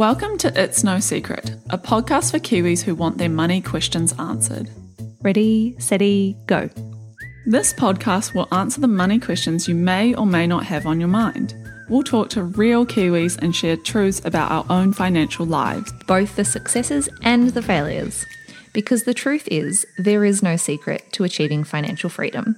Welcome to It's No Secret, a podcast for Kiwis who want their money questions answered. Ready, steady, go. This podcast will answer the money questions you may or may not have on your mind. We'll talk to real Kiwis and share truths about our own financial lives. Both the successes and the failures. Because the truth is, there is no secret to achieving financial freedom.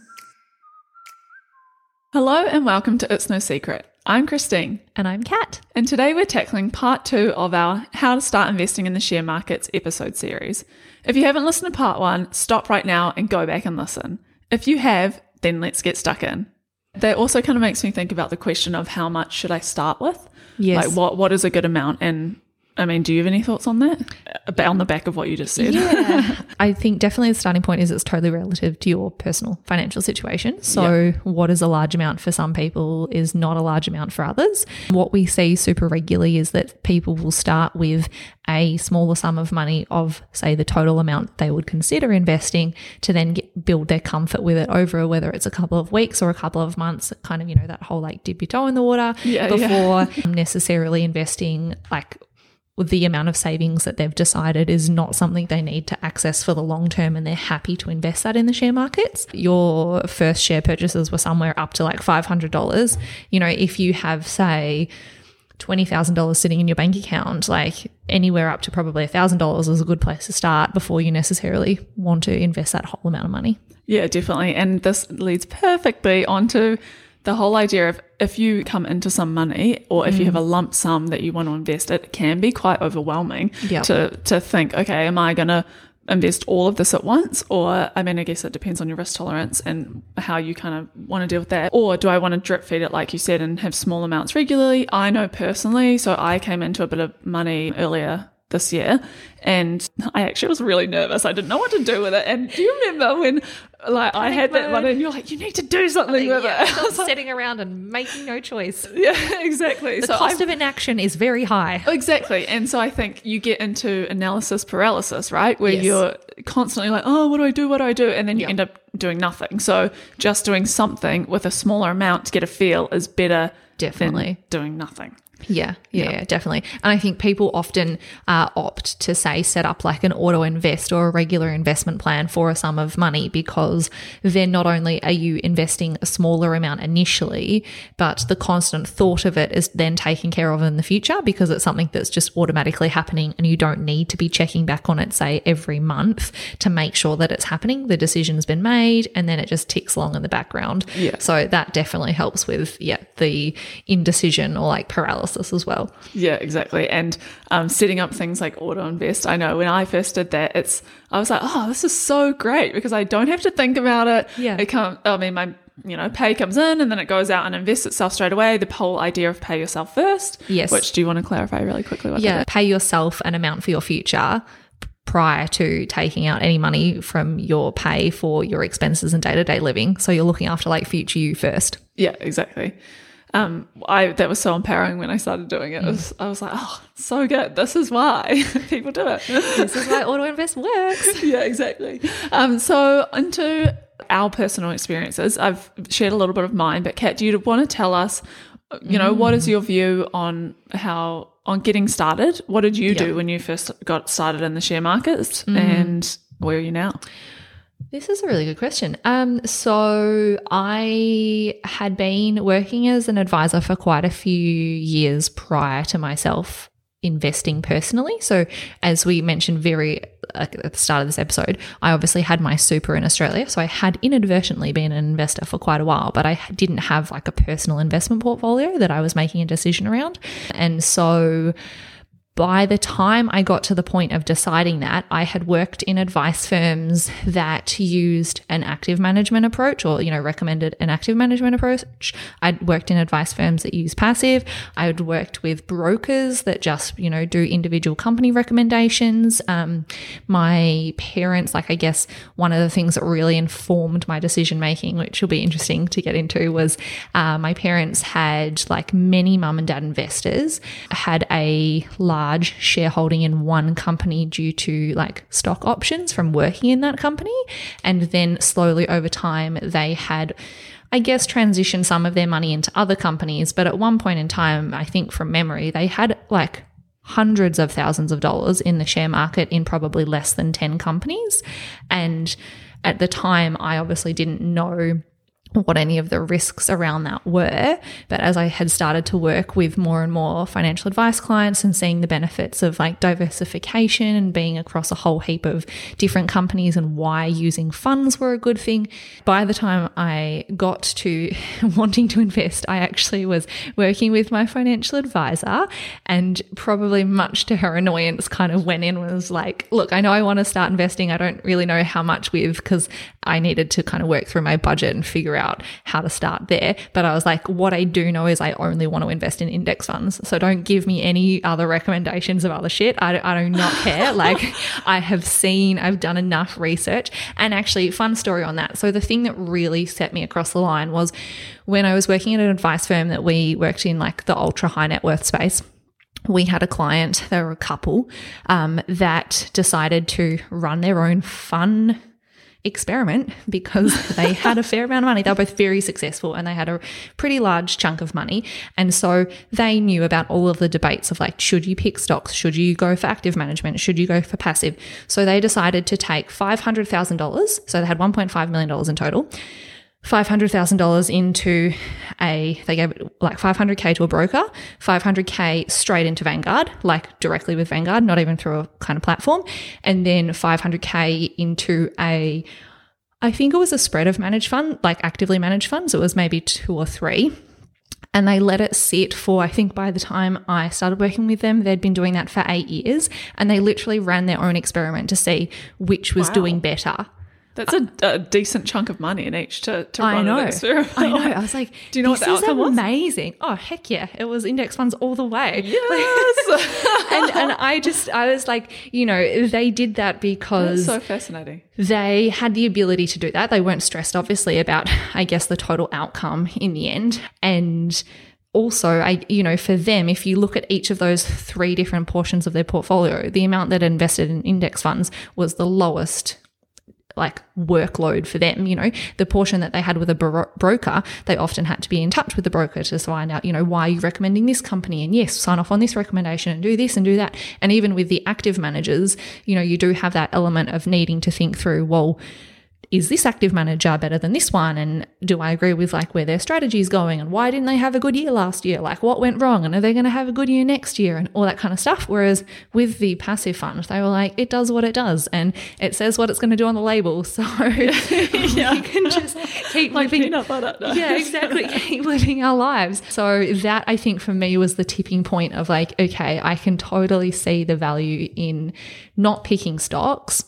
Hello and welcome to It's No Secret. I'm Christine. And I'm Kat. And today we're tackling part two of our How to Start Investing in the Share Markets episode series. If you haven't listened to part one, stop right now and go back and listen. If you have, then let's get stuck in. That also kind of makes me think about the question of how much should I start with? Yes. Like what what is a good amount? And I mean, do you have any thoughts on that? About on the back of what you just said. Yeah. I think definitely the starting point is it's totally relative to your personal financial situation. So, what is a large amount for some people is not a large amount for others. What we see super regularly is that people will start with a smaller sum of money of, say, the total amount they would consider investing to then get, build their comfort with it over whether it's a couple of weeks or a couple of months, kind of, you know, that whole like dip your toe in the water Yeah, before necessarily investing like the amount of savings that they've decided is not something they need to access for the long term and they're happy to invest that in the share markets. Your first share purchases were somewhere up to like $500. You know, if you have, say, $20,000 sitting in your bank account, like anywhere up to probably $1,000 is a good place to start before you necessarily want to invest that whole amount of money. Yeah, definitely. And this leads perfectly onto the whole idea of if you come into some money or if you have mm. a lump sum that you want to invest, it can be quite overwhelming Yep. to to think, okay, am I gonna invest all of this at once? Or I mean I guess it depends on your risk tolerance and how you kind of want to deal with that. Or do I want to drip feed it like you said and have small amounts regularly? I know personally, so I came into a bit of money earlier this year and I actually was really nervous. I didn't know what to do with it. And do you remember when like I had that money and you're like, you need to do something with it. I was like, sitting around and making no choice. yeah, exactly. The so cost I- of inaction is very high. Exactly. And so I think you get into analysis paralysis, right? Where Yes. you're constantly like, oh, what do I do? What do I do? And then you Yeah. end up doing nothing. So just doing something with a smaller amount to get a feel is better Definitely. than doing nothing. Yeah, yeah, yeah, definitely. And I think people often uh, opt to say set up like an auto invest or a regular investment plan for a sum of money because then not only are you investing a smaller amount initially, but the constant thought of it is then taken care of in the future because it's something that's just automatically happening and you don't need to be checking back on it, say, every month to make sure that it's happening. The decision's been made and then it just ticks along in the background. Yeah. So that definitely helps with, yeah, the indecision or like paralysis as well. Yeah, exactly. And um, setting up things like auto invest. I know when I first did that, it's I was like, oh, this is so great because I don't have to think about it. Yeah. It come. I mean, my you know pay comes in and then it goes out and invests itself straight away. The whole idea of pay yourself first. Yes. Which do you want to clarify really quickly? What Yeah, pay yourself an amount for your future prior to taking out any money from your pay for your expenses and day-to-day living. So you're looking after like future you first. Yeah, exactly. Um, I that was so empowering when I started doing it. it Mm. was, I was like, oh, so good. This is why people do it. This is why auto invest works. yeah, exactly. Um, so into our personal experiences, I've shared a little bit of mine, but Kat, do you want to tell us, you know, what is your view on how on getting started? What did you do when you first got started in the share markets, and where are you now? This is a really good question. Um, so I had been working as an advisor for quite a few years prior to myself investing personally. So as we mentioned very at the start of this episode, I obviously had my super in Australia. So I had inadvertently been an investor for quite a while, but I didn't have like a personal investment portfolio that I was making a decision around. And so by the time I got to the point of deciding that, I had worked in advice firms that used an active management approach or, you know, recommended an active management approach. I'd worked in advice firms that use passive. I'd worked with brokers that just, you know, do individual company recommendations. Um, my parents, like, I guess one of the things that really informed my decision making, which will be interesting to get into, was uh, my parents had, like many mum and dad investors, had a large shareholding in one company due to like stock options from working in that company. And then slowly over time, they had. I guess transitioned some of their money into other companies, but at one point in time, I think from memory, they had like hundreds of thousands of dollars in the share market in probably less than 10 companies. And at the time, I obviously didn't know what any of the risks around that were. But as I had started to work with more and more financial advice clients and seeing the benefits of like diversification and being across a whole heap of different companies and why using funds were a good thing, by the time I got to wanting to invest, I actually was working with my financial advisor and probably much to her annoyance kind of went in was like, look, I know I want to start investing. I don't really know how much with because I needed to kind of work through my budget and figure out out how to start there. But I was like, what I do know is I only want to invest in index funds. So don't give me any other recommendations of other shit. I, I do not care. like I have seen, I've done enough research. And actually, fun story on that. So the thing that really set me across the line was when I was working at an advice firm that we worked in like the ultra high net worth space we had a client, they were a couple, um, that decided to run their own fun experiment because they had a fair amount of money. They were both very successful and they had a pretty large chunk of money. And so they knew about all of the debates of like, should you pick stocks? Should you go for active management? Should you go for passive? So they decided to take $500,000. So they had $1.5 million in total. $500,000 into a, they gave it like 500K to a broker, 500K straight into Vanguard, like directly with Vanguard, not even through a kind of platform, and then 500K into a, I think it was a spread of managed fund, like actively managed funds. It was maybe two or three. And they let it sit for, I think by the time I started working with them, they'd been doing that for eight years. And they literally ran their own experiment to see which was wow. doing better. That's a, a, decent chunk of money in each to, to run I know. an experiment. I know. I was like, do you know what the outcome was? Amazing. Oh heck yeah! It was index funds all the way. Yes. and and I just I was like, you know, they did that because That's so fascinating. They had the ability to do that. They weren't stressed, obviously, about I guess the total outcome in the end, and also i you know for them if you look at each of those three different portions of their portfolio the amount that invested in index funds was the lowest like workload for them you know? The portion that they had with a bro- broker they often had to be in touch with the broker to find out you know why are you recommending this company? And yes sign off on this recommendation and do this and do that. And even with the active managers you know you do have that element of needing to think through well is this active manager better than this one? And do I agree with like where their strategy is going? And why didn't they have a good year last year? Like what went wrong? And are they going to have a good year next year? And all that kind of stuff. Whereas with the passive fund, they were like, it does what it does and it says what it's going to do on the label. So yeah. you can just keep like living. Peanut butter. No. Yeah, exactly. keep living our lives. So that I think for me was the tipping point of like, okay, I can totally see the value in not picking stocks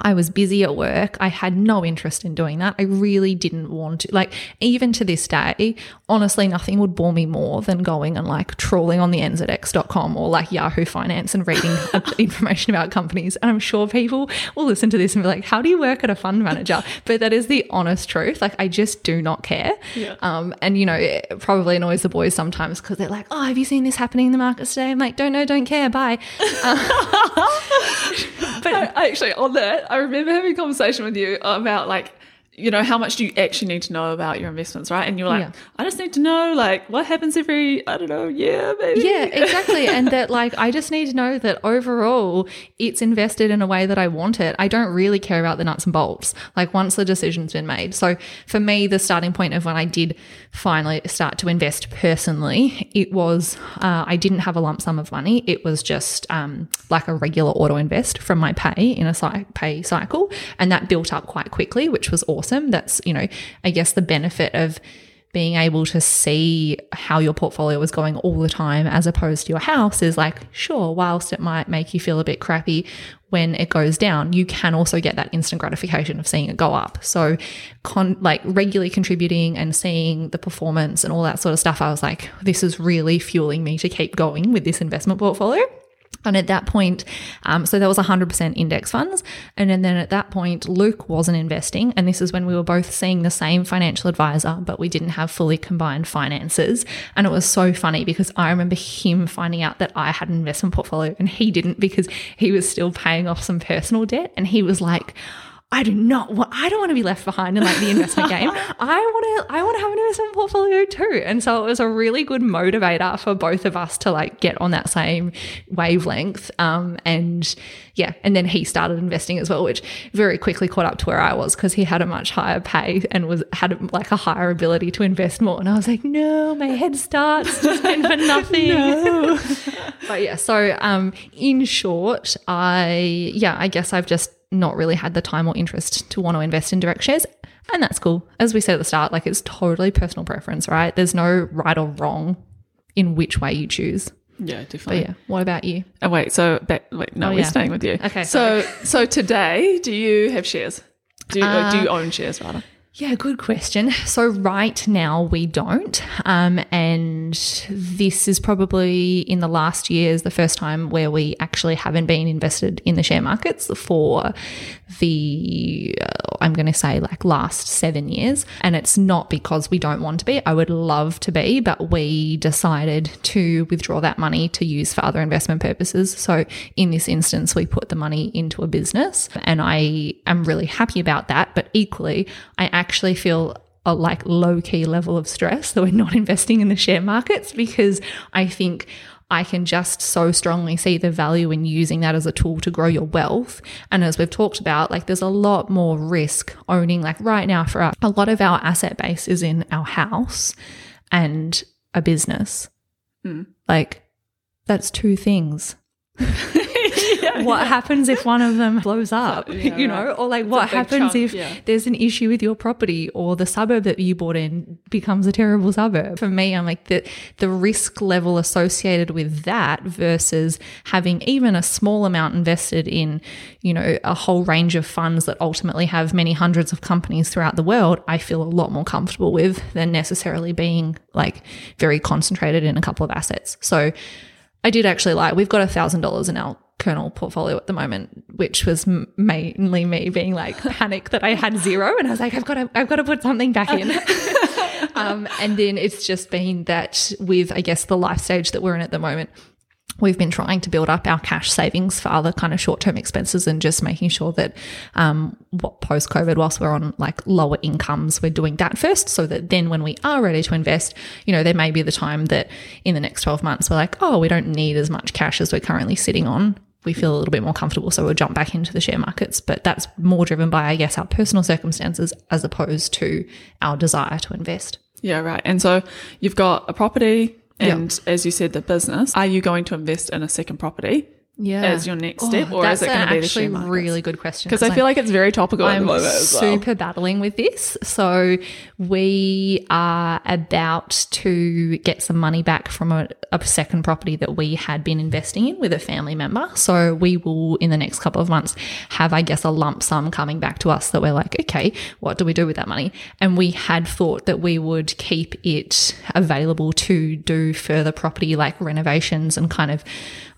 I was busy at work. I had no interest in doing that. I really didn't want to. Like, even to this day, honestly, nothing would bore me more than going and like trawling on the nzx.com or like Yahoo Finance and reading information about companies. And I'm sure people will listen to this and be like, how do you work at a fund manager? But that is the honest truth. Like, I just do not care. Yeah. Um, and, you know, it probably annoys the boys sometimes because they're like, oh, have you seen this happening in the markets today? I'm like, don't know, don't care. Bye. But I, actually, on that, I remember having a conversation with you about like you know, how much do you actually need to know about your investments, right? And you're like, yeah. I just need to know, like, what happens every, I don't know, year, maybe. Yeah, exactly. and that, like, I just need to know that overall it's invested in a way that I want it. I don't really care about the nuts and bolts, like, once the decision's been made. So for me, the starting point of when I did finally start to invest personally, it was, uh, I didn't have a lump sum of money. It was just um, like a regular auto invest from my pay in a pay cycle. And that built up quite quickly, which was awesome awesome. That's, you know, I guess the benefit of being able to see how your portfolio is going all the time as opposed to your house is like, sure, whilst it might make you feel a bit crappy when it goes down, you can also get that instant gratification of seeing it go up. So, con- like regularly contributing and seeing the performance and all that sort of stuff, I was like, this is really fueling me to keep going with this investment portfolio. And at that point, um, so there was 100% index funds. And then, then at that point, Luke wasn't investing. And this is when we were both seeing the same financial advisor, but we didn't have fully combined finances. And it was so funny because I remember him finding out that I had an investment portfolio and he didn't because he was still paying off some personal debt. And he was like, I do not want I don't want to be left behind in like the investment game. I want to I want to have an investment portfolio too. And so it was a really good motivator for both of us to like get on that same wavelength. Um and yeah, and then he started investing as well, which very quickly caught up to where I was because he had a much higher pay and was had like a higher ability to invest more. And I was like, no, my head starts just been for nothing. but yeah, so um in short, I yeah, I guess I've just not really had the time or interest to want to invest in direct shares. And that's cool. As we said at the start, like it's totally personal preference, right? There's no right or wrong in which way you choose. Yeah, But definitely. yeah, what about you? Oh, wait, so back, wait, no, Oh, we're yeah. staying with you. Okay, So, so today, do you have shares? Do you, Uh, do you own shares rather? Yeah, good question. So right now we don't, um, and this is probably in the last years the first time where we actually haven't been invested in the share markets for the uh, I'm going to say like last seven years, and it's not because we don't want to be. I would love to be, but we decided to withdraw that money to use for other investment purposes. So in this instance, we put the money into a business, and I am really happy about that. But equally, I actually feel a like low key level of stress that we're not investing in the share markets because I think I can just so strongly see the value in using that as a tool to grow your wealth. And as we've talked about, like there's a lot more risk owning, like right now for us, a lot of our asset base is in our house and a business. Hmm. Like that's two things. what happens if one of them blows up? Yeah, you know, or like what happens chunk, if yeah. there's an issue with your property or the suburb that you bought in becomes a terrible suburb. For me, I'm like the the risk level associated with that versus having even a small amount invested in, you know, a whole range of funds that ultimately have many hundreds of companies throughout the world, I feel a lot more comfortable with than necessarily being like very concentrated in a couple of assets. So I did actually like, we've got a thousand dollars in our Kernel portfolio at the moment, which was m- mainly me being like panic that I had zero. And I was like, I've got to, I've got to put something back in. um, and then it's just been that with, I guess, the life stage that we're in at the moment, we've been trying to build up our cash savings for other kind of short term expenses and just making sure that um, what post COVID, whilst we're on like lower incomes, we're doing that first so that then when we are ready to invest, you know, there may be the time that in the next 12 months we're like, oh, we don't need as much cash as we're currently sitting on. We feel a little bit more comfortable, so we'll jump back into the share markets. But that's more driven by, I guess, our personal circumstances as opposed to our desire to invest. Yeah, right. And so you've got a property, and as you said, the business. Are you going to invest in a second property Yeah. as your next step, oh, or is it going to be the actually really good question Because I feel like it's very topical at the I'm moment as well. super battling with this. So we are about to get some money back from a, a second property that we had been investing in with a family member. So we will, in the next couple of months, have, I guess, a lump sum coming back to us that we're like, okay, what do we do with that money? And we had thought that we would keep it available to do further property like renovations and kind of,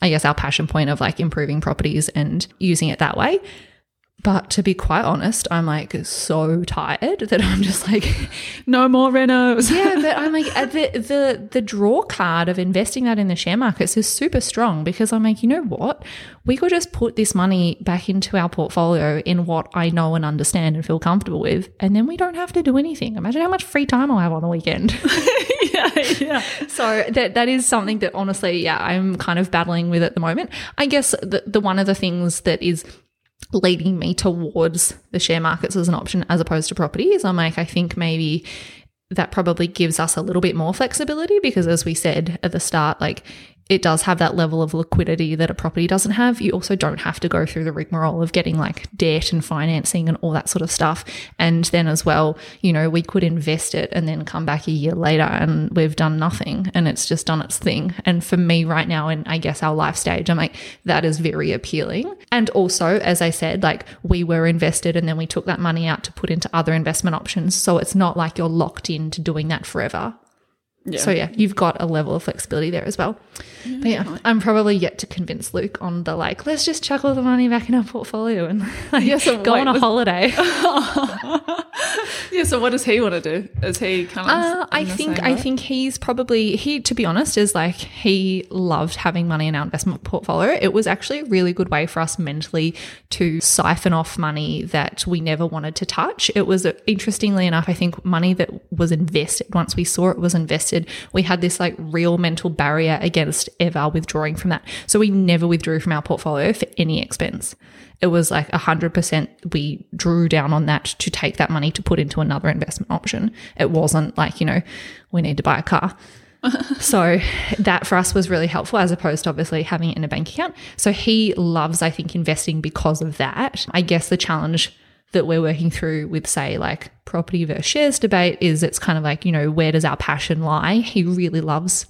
I guess, our passion point of like improving properties and using it that way. But to be quite honest, I'm like so tired that I'm just like, No more renos. yeah. But I'm like uh, the the the draw card of investing that in the share markets is super strong because I'm like, you know what, we could just put this money back into our portfolio in what I know and understand and feel comfortable with, and then we don't have to do anything. Imagine how much free time I'll have on the weekend. yeah. So that that is something that honestly, yeah, I'm kind of battling with at the moment. I guess the the one of the things that is leading me towards the share markets as an option as opposed to properties. I'm like, I think maybe that probably gives us a little bit more flexibility because as we said at the start, like it does have that level of liquidity that a property doesn't have. You also don't have to go through the rigmarole of getting like debt and financing and all that sort of stuff. And then as well, you know, we could invest it and then come back a year later and we've done nothing and it's just done its thing. And for me right now, in I guess our life stage, I'm like, that is very appealing. And also, as I said, like we were invested and then we took that money out to put into other investment options. So it's not like you're locked into doing that forever. So yeah, you've got a level of flexibility there as well. but yeah, I'm probably yet to convince Luke on the like, let's just chuck all the money back in our portfolio and like, Yeah, so go wait, on a was- holiday. Yeah. So what does he want to do? Is he kind of? Uh, I think I think he's probably he to be honest is like he loved having money in our investment portfolio. It was actually a really good way for us mentally to siphon off money that we never wanted to touch. It was uh, interestingly enough, I think money that was invested once we saw it was invested, we had this like real mental barrier against ever withdrawing from that. So we never withdrew from our portfolio for any expense. It was like 100% we drew down on that to take that money to put into another investment option. It wasn't like, you know, we need to buy a car. so that for us was really helpful as opposed to obviously having it in a bank account. So he loves, I think, investing because of that. I guess the challenge that we're working through with, say, like property versus shares debate is it's kind of like, you know, where does our passion lie? He really loves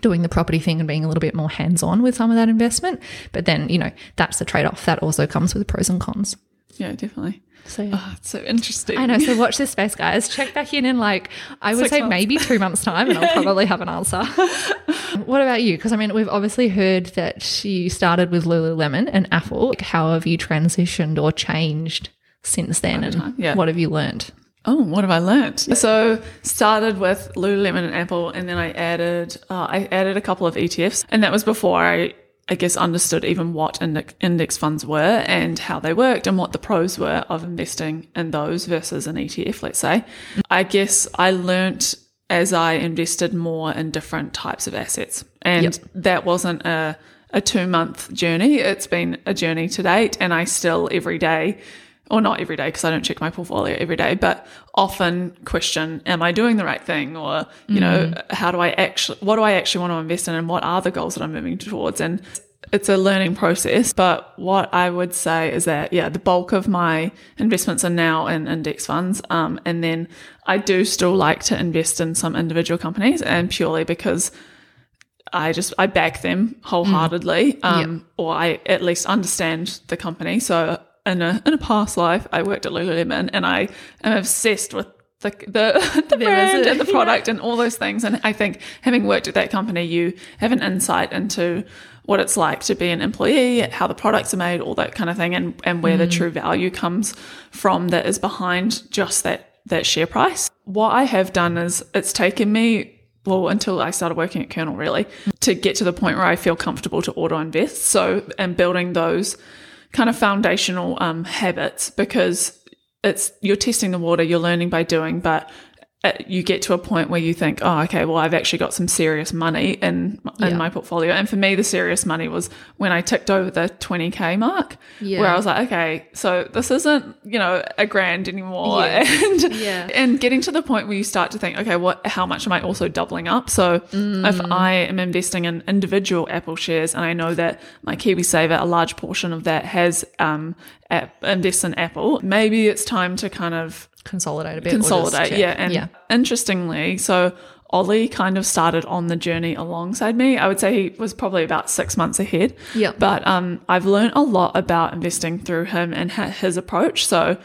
doing the property thing and being a little bit more hands on with some of that investment. But then, you know, that's the trade off. That also comes with pros and cons. Yeah, definitely. So, yeah. Oh, it's so interesting. I know. So watch this space, guys. Check back in in like I would Six say months. maybe two months time, and I'll probably have an answer. what about you? Because I mean, we've obviously heard that you started with Lululemon and Apple. Like, how have you transitioned or changed since then? And yeah. what have you learned? Oh, what have I learnt? So started with Lululemon and Apple, and then I added uh, I added a couple of ETFs, and that was before I I guess understood even what index, index funds were and how they worked and what the pros were of investing in those versus an ETF. Let's say, I guess I learnt as I invested more in different types of assets, and Yep. that wasn't a a two month journey. It's been a journey to date, and I still every day or not every day because I don't check my portfolio every day, but often question, am I doing the right thing? Or, you know, how do I actually, what do I actually want to invest in and what are the goals that I'm moving towards? And it's a learning process. But what I would say is that, yeah, the bulk of my investments are now in index funds. Um, and then I do still like to invest in some individual companies and purely because I just I back them wholeheartedly, um, or I at least understand the company. So in a in a past life, I worked at Lululemon, and I am obsessed with the the, the brand a- and the product and all those things. And I think having worked at that company, you have an insight into what it's like to be an employee, how the products are made, all that kind of thing, and and where the mm. true value comes from that is behind just that that share price. What I have done is it's taken me well, until I started working at Kernel, really, to get to the point where I feel comfortable to auto invest. So, and building those kind of foundational um, habits because it's you're testing the water, you're learning by doing, but you get to a point where you think, oh, okay, well, I've actually got some serious money in in Yeah. my portfolio. And for me, the serious money was when I ticked over the 20k mark, Yeah. where I was like, okay, so this isn't you know a grand anymore, Yeah. and and getting to the point where you start to think, okay, what, how much am I also doubling up? So if I am investing in individual Apple shares, and I know that my KiwiSaver, a large portion of that has um, app, invest in Apple, maybe it's time to kind of Consolidate a bit. consolidate. Yeah. And yeah. interestingly, so Ollie kind of started on the journey alongside me. I would say he was probably about six months ahead. Yeah. But um, I've learned a lot about investing through him and his approach. So,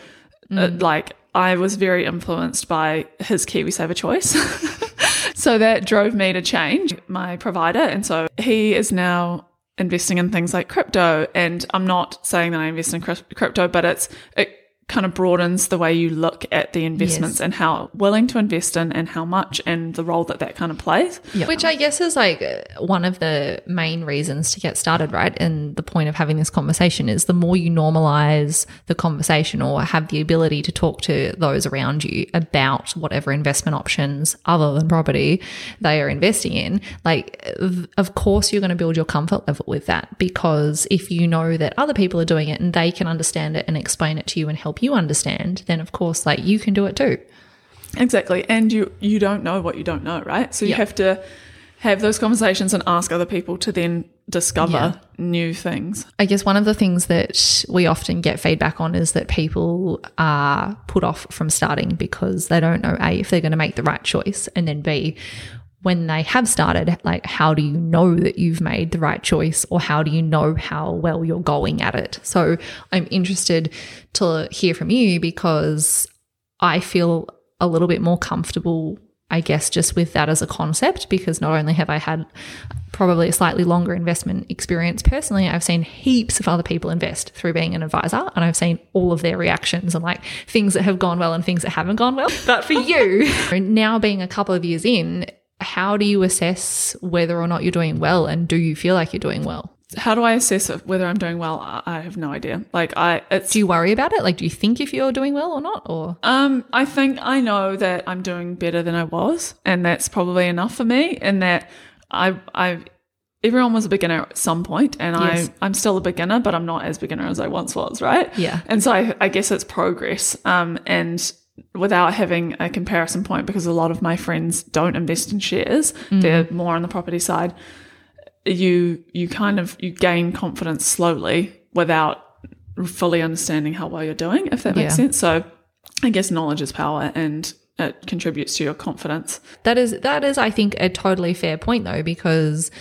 uh, like, I was very influenced by his KiwiSaver choice. so that drove me to change my provider. And so he is now investing in things like crypto. And I'm not saying that I invest in crypto, but it's, it kind of broadens the way you look at the investments Yes. and how willing to invest in and how much and the role that that kind of plays. Which I guess is like uh, one of the main reasons to get started, right? And the point of having this conversation is the more you normalize the conversation or have the ability to talk to those around you about whatever investment options other than property they are investing in, like, of course, you're going to build your comfort level with that because if you know that other people are doing it and they can understand it and explain it to you and help you understand, then of course, like, you can do it too. Exactly. And you you don't know what you don't know, right? So you Yeah. have to have those conversations and ask other people to then discover Yeah. new things. I guess one of the things that we often get feedback on is that people are put off from starting because they don't know A, if they're going to make the right choice, and then B, when they have started, like, how do you know that you've made the right choice or how do you know how well you're going at it? So I'm interested to hear from you because I feel a little bit more comfortable I guess just with that as a concept, because not only have I had probably a slightly longer investment experience personally, I've seen heaps of other people invest through being an advisor and I've seen all of their reactions and like things that have gone well and things that haven't gone well. But for you, now being a couple of years in, how do you assess whether or not you're doing well and do you feel like you're doing well? How do I assess whether I'm doing well? I have no idea. Like I, it's Do you worry about it? Like, do you think if you're doing well or not? Or Um, I think I know that I'm doing better than I was, and that's probably enough for me. And that I, I, everyone was a beginner at some point, and Yes. I, I'm still a beginner, but I'm not as beginner as I once was, right? Yeah. And so I, I guess it's progress. Um, and without having a comparison point, because a lot of my friends don't invest in shares, mm. they're more on the property side. You, you kind of you gain confidence slowly without fully understanding how well you're doing, if that makes Yeah. sense. So I guess knowledge is power and it contributes to your confidence. That is that is I think a totally fair point though because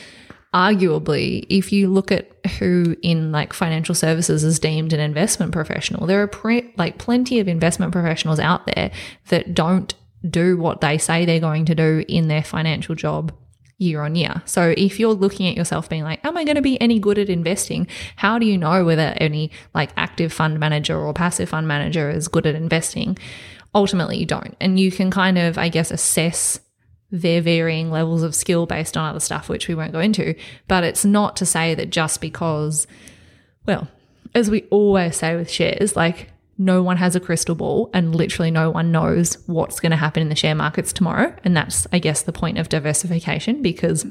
arguably if you look at who in like financial services is deemed an investment professional there are pre- like plenty of investment professionals out there that don't do what they say they're going to do in their financial job year on year. So if you're looking at yourself being like, am I going to be any good at investing? How do you know whether any like active fund manager or passive fund manager is good at investing? Ultimately, you don't. And you can kind of, I guess, assess their varying levels of skill based on other stuff, which we won't go into. But it's not to say that just because, well, as we always say with shares, like no one has a crystal ball and literally no one knows what's going to happen in the share markets tomorrow. And that's, I guess, the point of diversification because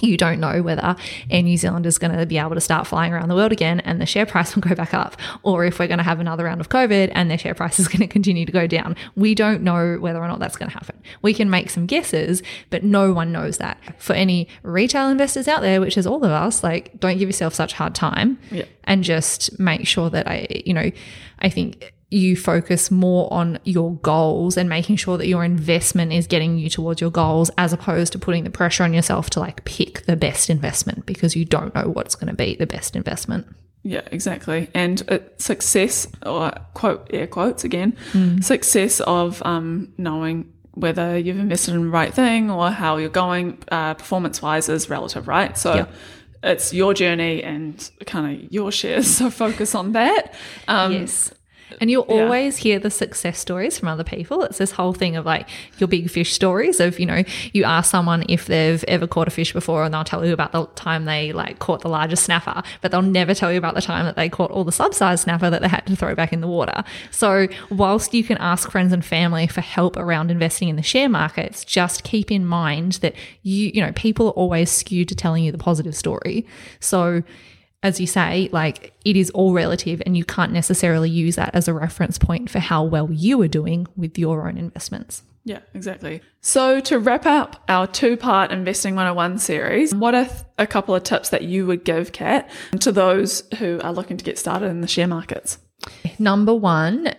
you don't know whether Air New Zealand is going to be able to start flying around the world again and the share price will go back up, or if we're going to have another round of COVID and their share price is going to continue to go down. We don't know whether or not that's going to happen. We can make some guesses, but no one knows that. For any retail investors out there, which is all of us, like don't give yourself such hard time Yeah. and just make sure that I, you know, I think you focus more on your goals and making sure that your investment is getting you towards your goals as opposed to putting the pressure on yourself to like pick the best investment because you don't know what's going to be the best investment. Yeah, exactly. And uh, success, or quote air quotes again, success of um, knowing whether you've invested in the right thing or how you're going uh, performance wise is relative, right? So Yeah. it's your journey and kind of your shares. So focus on that. Um, Yes. And you'll always hear the success stories from other people. It's this whole thing of like your big fish stories of, you know, you ask someone if they've ever caught a fish before and they'll tell you about the time they like caught the largest snapper, but they'll never tell you about the time that they caught all the sub-sized snapper that they had to throw back in the water. So whilst you can ask friends and family for help around investing in the share markets, just keep in mind that you, you know, people are always skewed to telling you the positive story. So as you say, like it is all relative and you can't necessarily use that as a reference point for how well you are doing with your own investments. Yeah, exactly. So, to wrap up our two part Investing 101 series, what are a couple of tips that you would give, Kat, to those who are looking to get started in the share markets? Number one,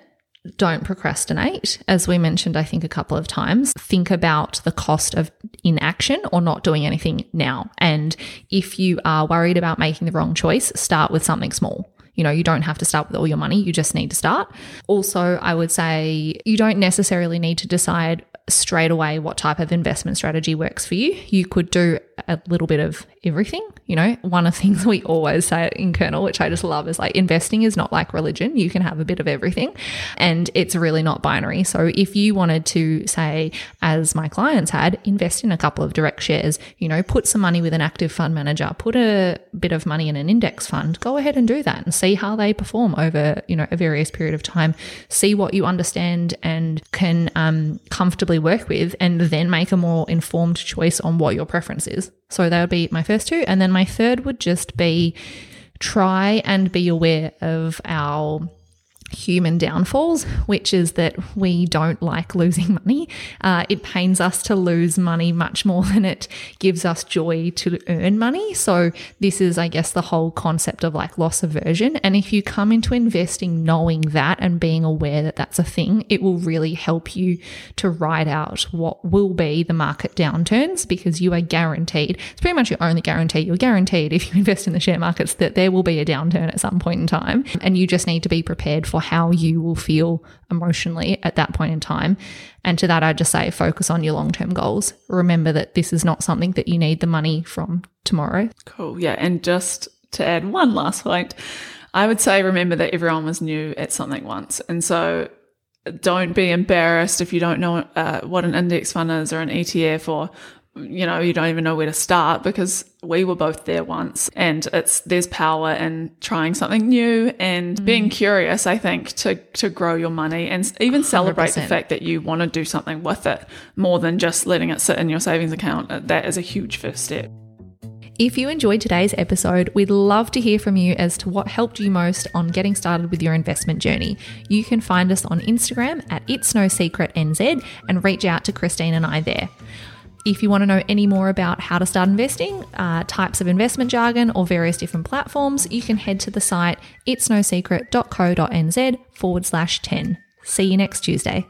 don't procrastinate. As we mentioned, I think a couple of times, think about the cost of inaction or not doing anything now. And if you are worried about making the wrong choice, start with something small. You know, you don't have to start with all your money, you just need to start. Also, I would say you don't necessarily need to decide straight away what type of investment strategy works for you. You could do a little bit of everything. You know, one of the things we always say in Kernel, which I just love, is like investing is not like religion. You can have a bit of everything and it's really not binary. So if you wanted to say, as my clients had, invest in a couple of direct shares, you know, put some money with an active fund manager, put a bit of money in an index fund, go ahead and do that and see how they perform over, you know, a various period of time. See what you understand and can um, comfortably work with, and then make a more informed choice on what your preference is. So that would be my first two. And then my third would just be try and be aware of our human downfalls, which is that we don't like losing money. Uh, it pains us to lose money much more than it gives us joy to earn money. So, this is, I guess, the whole concept of like loss aversion. And if you come into investing knowing that and being aware that that's a thing, it will really help you to ride out what will be the market downturns because you are guaranteed, it's pretty much your only guarantee. You're guaranteed if you invest in the share markets that there will be a downturn at some point in time. And you just need to be prepared for for how you will feel emotionally at that point in time. And to that, I just say focus on your long term goals. Remember that this is not something that you need the money from tomorrow. Cool. Yeah. And just to add one last point, I would say remember that everyone was new at something once. And so don't be embarrassed if you don't know uh, what an index fund is or an ETF or you know you don't even know where to start because we were both there once and it's there's power in trying something new and mm. being curious i think to to grow your money and even celebrate 100%. the fact that you want to do something with it more than just letting it sit in your savings account that is a huge first step if you enjoyed today's episode, we'd love to hear from you as to what helped you most on getting started with your investment journey. You can find us on Instagram at It's No Secret NZ and reach out to Christine and I there. If you want to know any more about how to start investing, uh, types of investment jargon, or various different platforms, you can head to the site itsnosecret.co.nz forward slash 10. See you next Tuesday.